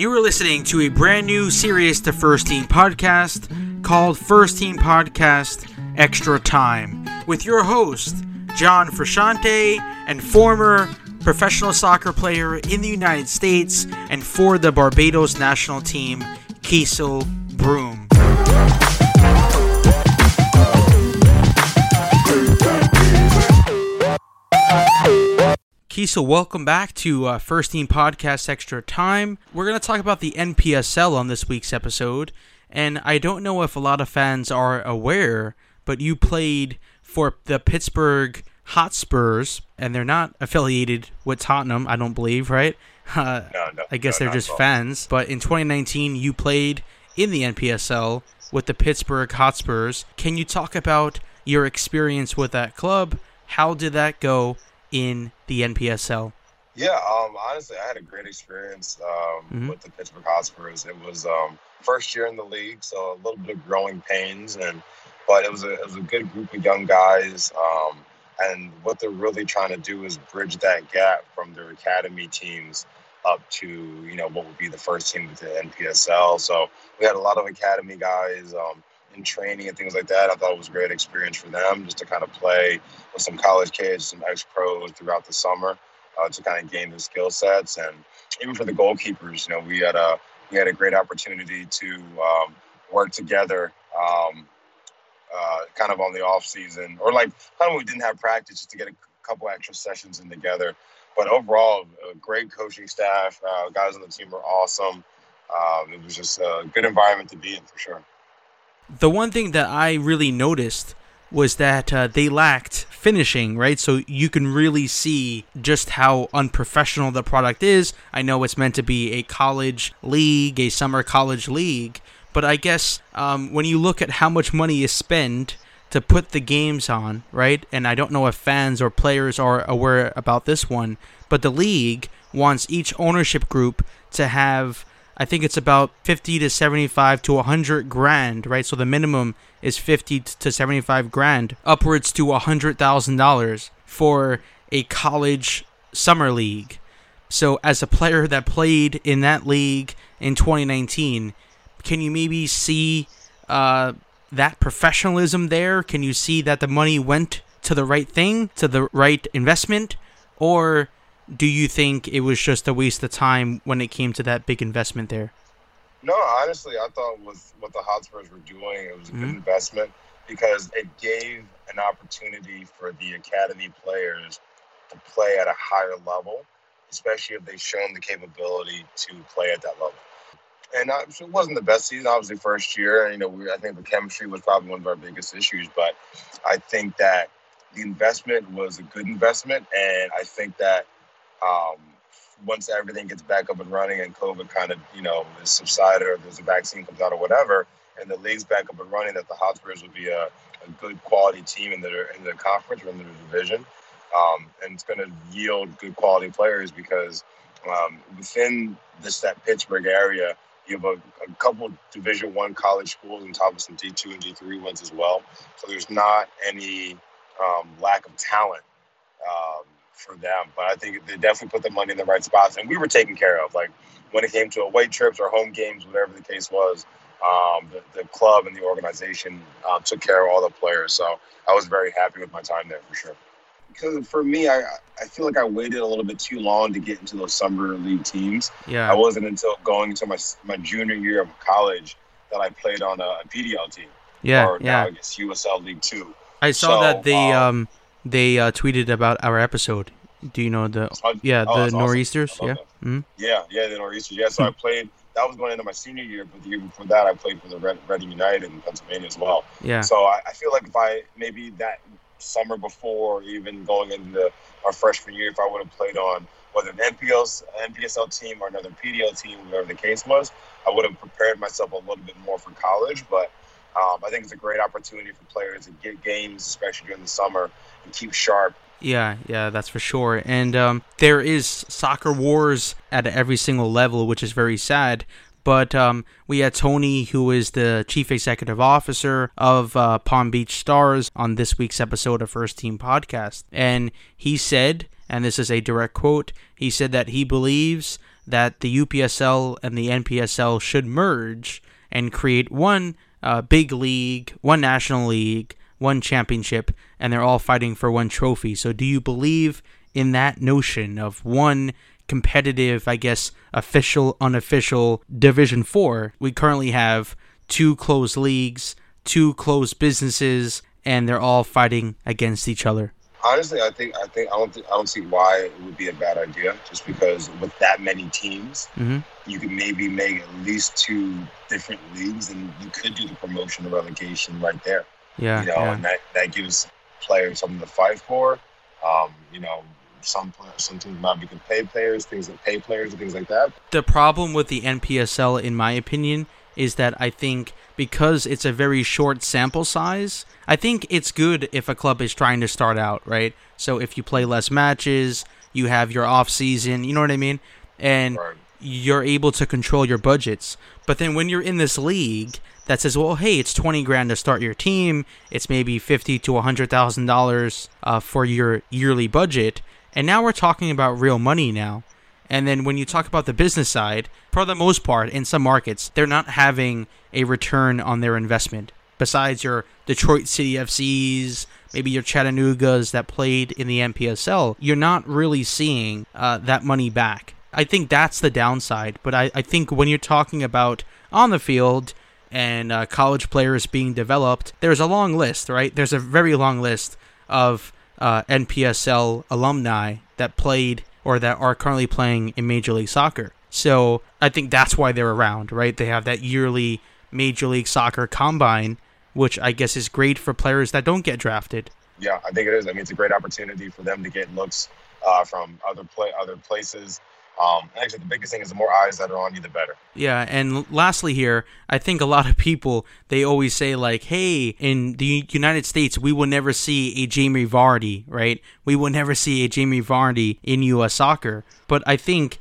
You are listening to a brand new series to First Team Podcast called First Team Podcast Extra Time with your host, John Frusciante, and former professional soccer player in the United States and for the Barbados national team, Keasel Keasel, welcome back to uh, First Team Podcast Extra Time. We're going to talk about the NPSL on this week's episode, and I don't know if a lot of fans are aware, but you played for the Pittsburgh Hotspurs, and they're not affiliated with Tottenham, I don't believe, right? Uh, no, no, I guess no, they're just fans. But in 2019, you played in the NPSL with the Pittsburgh Hotspurs. Can you talk about your experience with that club? How did that go in the NPSL? Yeah, um, honestly, I had a great experience um, mm-hmm. with the Pittsburgh Hotspurs. It was um, first year in the league, so a little bit of growing pains, and but it was a it was a good group of young guys. Um, and what they're really trying to do is bridge that gap from their academy teams up to you know what would be the first team with the NPSL. So we had a lot of academy guys um, in training and things like that. I thought it was a great experience for them just to kind of play with some college kids, some ex pros throughout the summer uh, to kind of gain the skill sets. And even for the goalkeepers, you know, we had a we had a great opportunity to um, work together. Um, uh, kind of on the off season, or like kind of we didn't have practice just to get a couple extra sessions in together. But overall, a great coaching staff. Uh, guys on the team were awesome. Um, it was just a good environment to be in for sure. The one thing that I really noticed was that uh, they lacked finishing, right? So you can really see just how unprofessional the product is. I know it's meant to be a college league, a summer college league, but I guess um, when you look at how much money is spent to put the games on, right? And I don't know if fans or players are aware about this one, but the league wants each ownership group to have I think it's about 50 to 75 to 100 grand, right? So the minimum is 50 to 75 grand, upwards to $100,000 for a college summer league. So as a player that played in that league in 2019, can you maybe see uh, that professionalism there? Can you see that the money went to the right thing, to the right investment, or do you think it was just a waste of time when it came to that big investment there? No, honestly, I thought with what the Hotspurs were doing, it was a mm-hmm. good investment because it gave an opportunity for the academy players to play at a higher level, especially if they've shown the capability to play at that level and I, it wasn't the best season, obviously, first year. And, you know, we, I think the chemistry was probably one of our biggest issues. But I think that the investment was a good investment. And I think that um, once everything gets back up and running and COVID kind of, you know, is subsided or there's a vaccine comes out or whatever, and the league's back up and running, that the Hotspurs would be a, a good quality team in the, in the conference or in the division. Um, and it's going to yield good quality players because um, within this that Pittsburgh area, you have a, a couple Division One college schools on top of some D two and D three ones as well. So there's not any um, lack of talent um, for them. But I think they definitely put the money in the right spots, and we were taken care of. Like when it came to away trips or home games, whatever the case was, um, the, the, club and the organization uh, took care of all the players. So I was very happy with my time there for sure because for me, I I feel like I waited a little bit too long to get into those summer league teams. Yeah, I wasn't until going into my my junior year of college that I played on a, a PDL team. Yeah, or yeah. Now I guess USL League Two. I saw so, that the um, um they uh, tweeted about our episode. Do you know the yeah oh, the nor'easters? Awesome. Yeah. Mm-hmm. yeah, yeah, the nor'easters. Yeah, so I played. That was going into my senior year, but the year before that, I played for the Red, Reading United in Pennsylvania as well. Yeah. So I, I feel like if I maybe that summer before, even going into our freshman year, if I would have played on whether an NPL, NPSL team or another PDL team, whatever the case was, I would have prepared myself a little bit more for college. But um, I think it's a great opportunity for players to get games, especially during the summer, and keep sharp. Yeah, yeah, that's for sure. And um, there is soccer wars at every single level, which is very sad. But um, we had Tony, who is the chief executive officer of uh, Palm Beach Stars, on this week's episode of First Team Podcast. And he said, and this is a direct quote, he said that he believes that the UPSL and the NPSL should merge and create one uh, big league, one national league, one championship, and they're all fighting for one trophy. So, do you believe in that notion of one competitive, I guess, official, unofficial Division 4? We currently have two closed leagues, two closed businesses, and they're all fighting against each other. Honestly, I think I think I don't think, I don't see why it would be a bad idea. Just because with that many teams, mm-hmm. you could maybe make at least two different leagues, and you could do the promotion and relegation right there. Yeah, you know, yeah. and that, that gives players something to fight for. Um, you know, some some teams might be can pay players, things that pay players, and things like that. The problem with the NPSL, in my opinion, is that I think because it's a very short sample size, I think it's good if a club is trying to start out, right? So if you play less matches, you have your off season, you know what I mean? And Right. you're able to control your budgets. But then when you're in this league that says, well, hey, it's 20 grand to start your team, it's maybe 50 to $100,000 uh, for your yearly budget. And now we're talking about real money now. And then when you talk about the business side, for the most part, in some markets, they're not having a return on their investment. Besides your Detroit City FCs, maybe your Chattanoogas that played in the NPSL, you're not really seeing uh, that money back. I think that's the downside. But I, I think when you're talking about on the field and uh, college players being developed, there's a long list, right? There's a very long list of uh, NPSL alumni that played or that are currently playing in Major League Soccer. So I think that's why they're around, right? They have that yearly Major League Soccer combine, which I guess is great for players that don't get drafted. Yeah, I think it is. I mean, it's a great opportunity for them to get looks uh, from other play other places. Um, actually, the biggest thing is the more eyes that are on you, the better. Yeah, and lastly here, I think a lot of people they always say like, "Hey, in the United States, we will never see a Jamie Vardy, right? We will never see a Jamie Vardy in U.S. soccer." But I think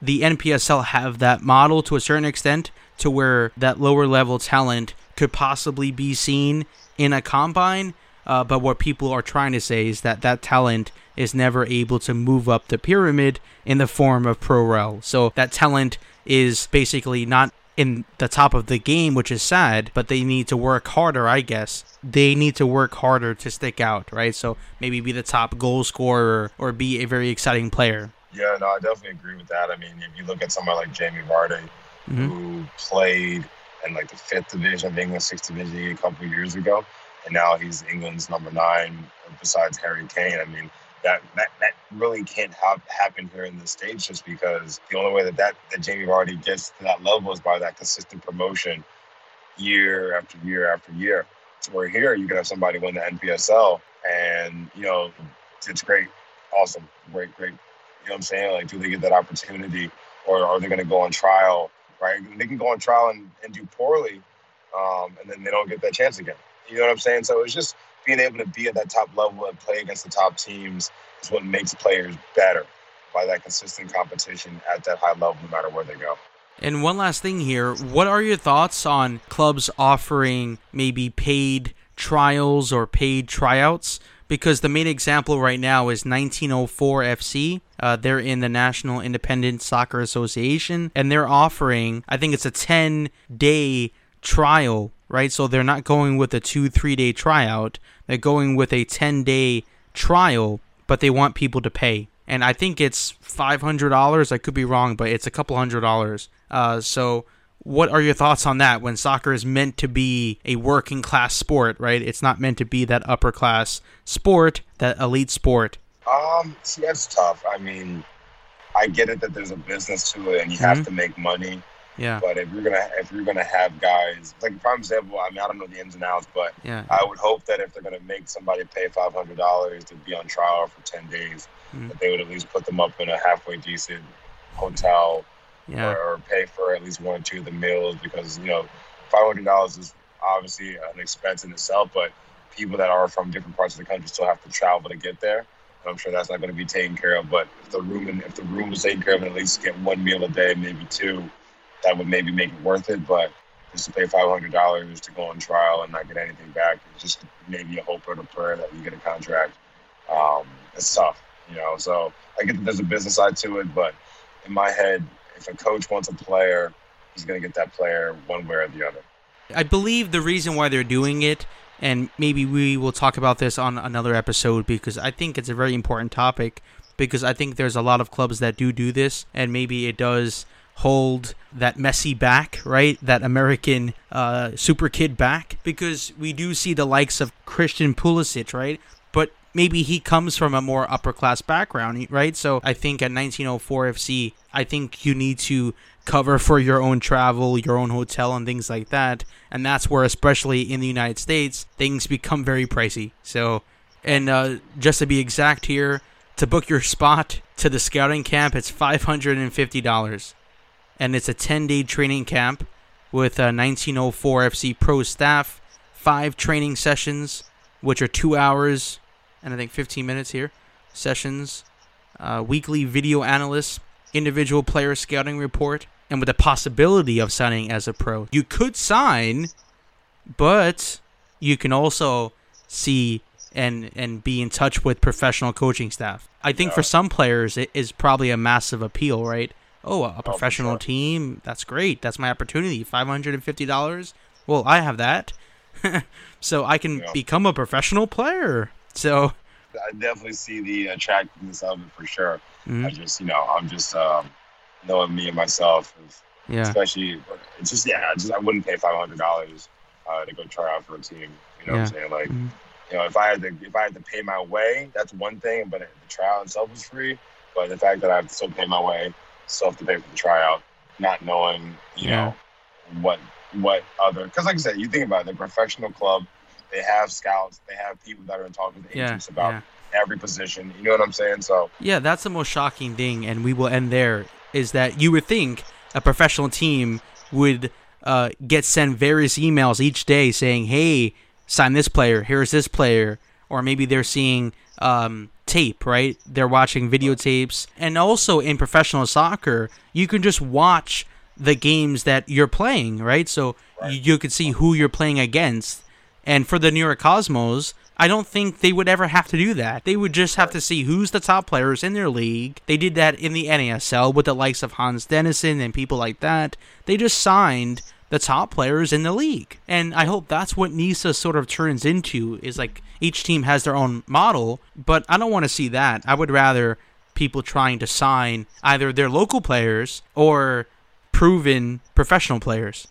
the NPSL have that model to a certain extent to where that lower level talent could possibly be seen in a combine. Uh, but what people are trying to say is that that talent is never able to move up the pyramid in the form of pro rel. So that talent is basically not in the top of the game, which is sad, but they need to work harder, I guess. They need to work harder to stick out, right? So maybe be the top goal scorer or be a very exciting player. Yeah, no, I definitely agree with that. I mean, if you look at someone like Jamie Vardy, Mhm. who played in like the fifth division of England, sixth division a couple of years ago, and now he's England's number nine besides Harry Kane. I mean, that that, that really can't ha- happen here in the states just because the only way that, that that Jamie Vardy gets to that level is by that consistent promotion year after year after year. So we're here, you can have somebody win the NPSL, and you know, it's great, awesome, great, great. You know what I'm saying? Like, do they get that opportunity, or are they going to go on trial? Right? They can go on trial and, and do poorly, um, and then they don't get that chance again. You know what I'm saying? So it's just being able to be at that top level and play against the top teams is what makes players better by that consistent competition at that high level, no matter where they go. And one last thing here, what are your thoughts on clubs offering maybe paid trials or paid tryouts? Because the main example right now is 1904 FC. Uh, they're in the National Independent Soccer Association, and they're offering, I think it's a 10 day trial, right? So they're not going with a two, three day tryout. They're going with a 10 day trial, but they want people to pay. And I think it's $500. I could be wrong, but it's a couple hundred dollars. Uh, so, what are your thoughts on that when soccer is meant to be a working class sport, right? It's not meant to be that upper class sport, that elite sport. Um, see, that's tough. I mean, I get it that there's a business to it and you have to make money. Yeah, But if you're gonna if you're gonna have guys like prime example, I mean I don't know the ins and outs, but yeah, I would hope that if they're gonna make somebody pay five hundred dollars to be on trial for ten days, Mhm. that they would at least put them up in a halfway decent hotel yeah, or, or pay for at least one or two of the meals because you know five hundred dollars is obviously an expense in itself, but people that are from different parts of the country still have to travel to get there. And I'm sure that's not going to be taken care of. But if the room and if the room was taken care of, and at least get one meal a day, maybe two, that would maybe make it worth it. But just to pay five hundred dollars to go on trial and not get anything back, it's just maybe a hope or a prayer that you get a contract. Um, it's tough, you know. So I get that there's a business side to it, but in my head, if a coach wants a player, he's going to get that player one way or the other. I believe the reason why they're doing it, and maybe we will talk about this on another episode because I think it's a very important topic. Because I think there's a lot of clubs that do do this, and maybe it does hold that Messi back, right? That American uh, super kid back, because we do see the likes of Christian Pulisic, right? But maybe he comes from a more upper class background, right? So I think at 1904 FC, I think you need to cover for your own travel, your own hotel, and things like that. And that's where, especially in the United States, things become very pricey. So, and uh, just to be exact here, to book your spot to the scouting camp, it's $550. And it's a 10 day training camp with a 1904 FC pro staff, five training sessions, which are two hours and I think 15 minutes here sessions, uh, weekly video analysts, individual player scouting report, and with the possibility of signing as a pro. You could sign, but you can also see and and be in touch with professional coaching staff. I think yeah. for some players it is probably a massive appeal, right? Oh, a professional team, that's great. That's my opportunity. $550. Well, I have that. so I can yeah. become a professional player. So I definitely see the attractiveness of it for sure. Mm-hmm. I just, you know, I'm just um, knowing me and myself, yeah. especially. It's just, yeah, I just I wouldn't pay five hundred dollars uh, to go try out for a team. You know yeah. what I'm saying? Like, mm-hmm. you know, if I had to, if I had to pay my way, that's one thing. But the trial itself was free. But the fact that I have to still pay my way, still have to pay for the tryout, not knowing, you yeah. know, what what other because like I said, you think about it, the professional club they have scouts. They have people that are talking to agents yeah, about yeah. every position. You know what I'm saying? So yeah, that's the most shocking thing, and we will end there. Is that you would think a professional team would uh, get sent various emails each day saying, "Hey, sign this player. Here's this player," or maybe they're seeing um, tape, right? They're watching videotapes, and also in professional soccer, you can just watch the games that you're playing, right? So right. you, could see who you're playing against and for the New York Cosmos, I don't think they would ever have to do that. They would just have to see who's the top players in their league. They did that in the NASL with the likes of Hans Denissen and people like that. They just signed the top players in the league. And I hope that's what NISA sort of turns into is like each team has their own model, but I don't want to see that. I would rather people trying to sign either their local players or proven professional players.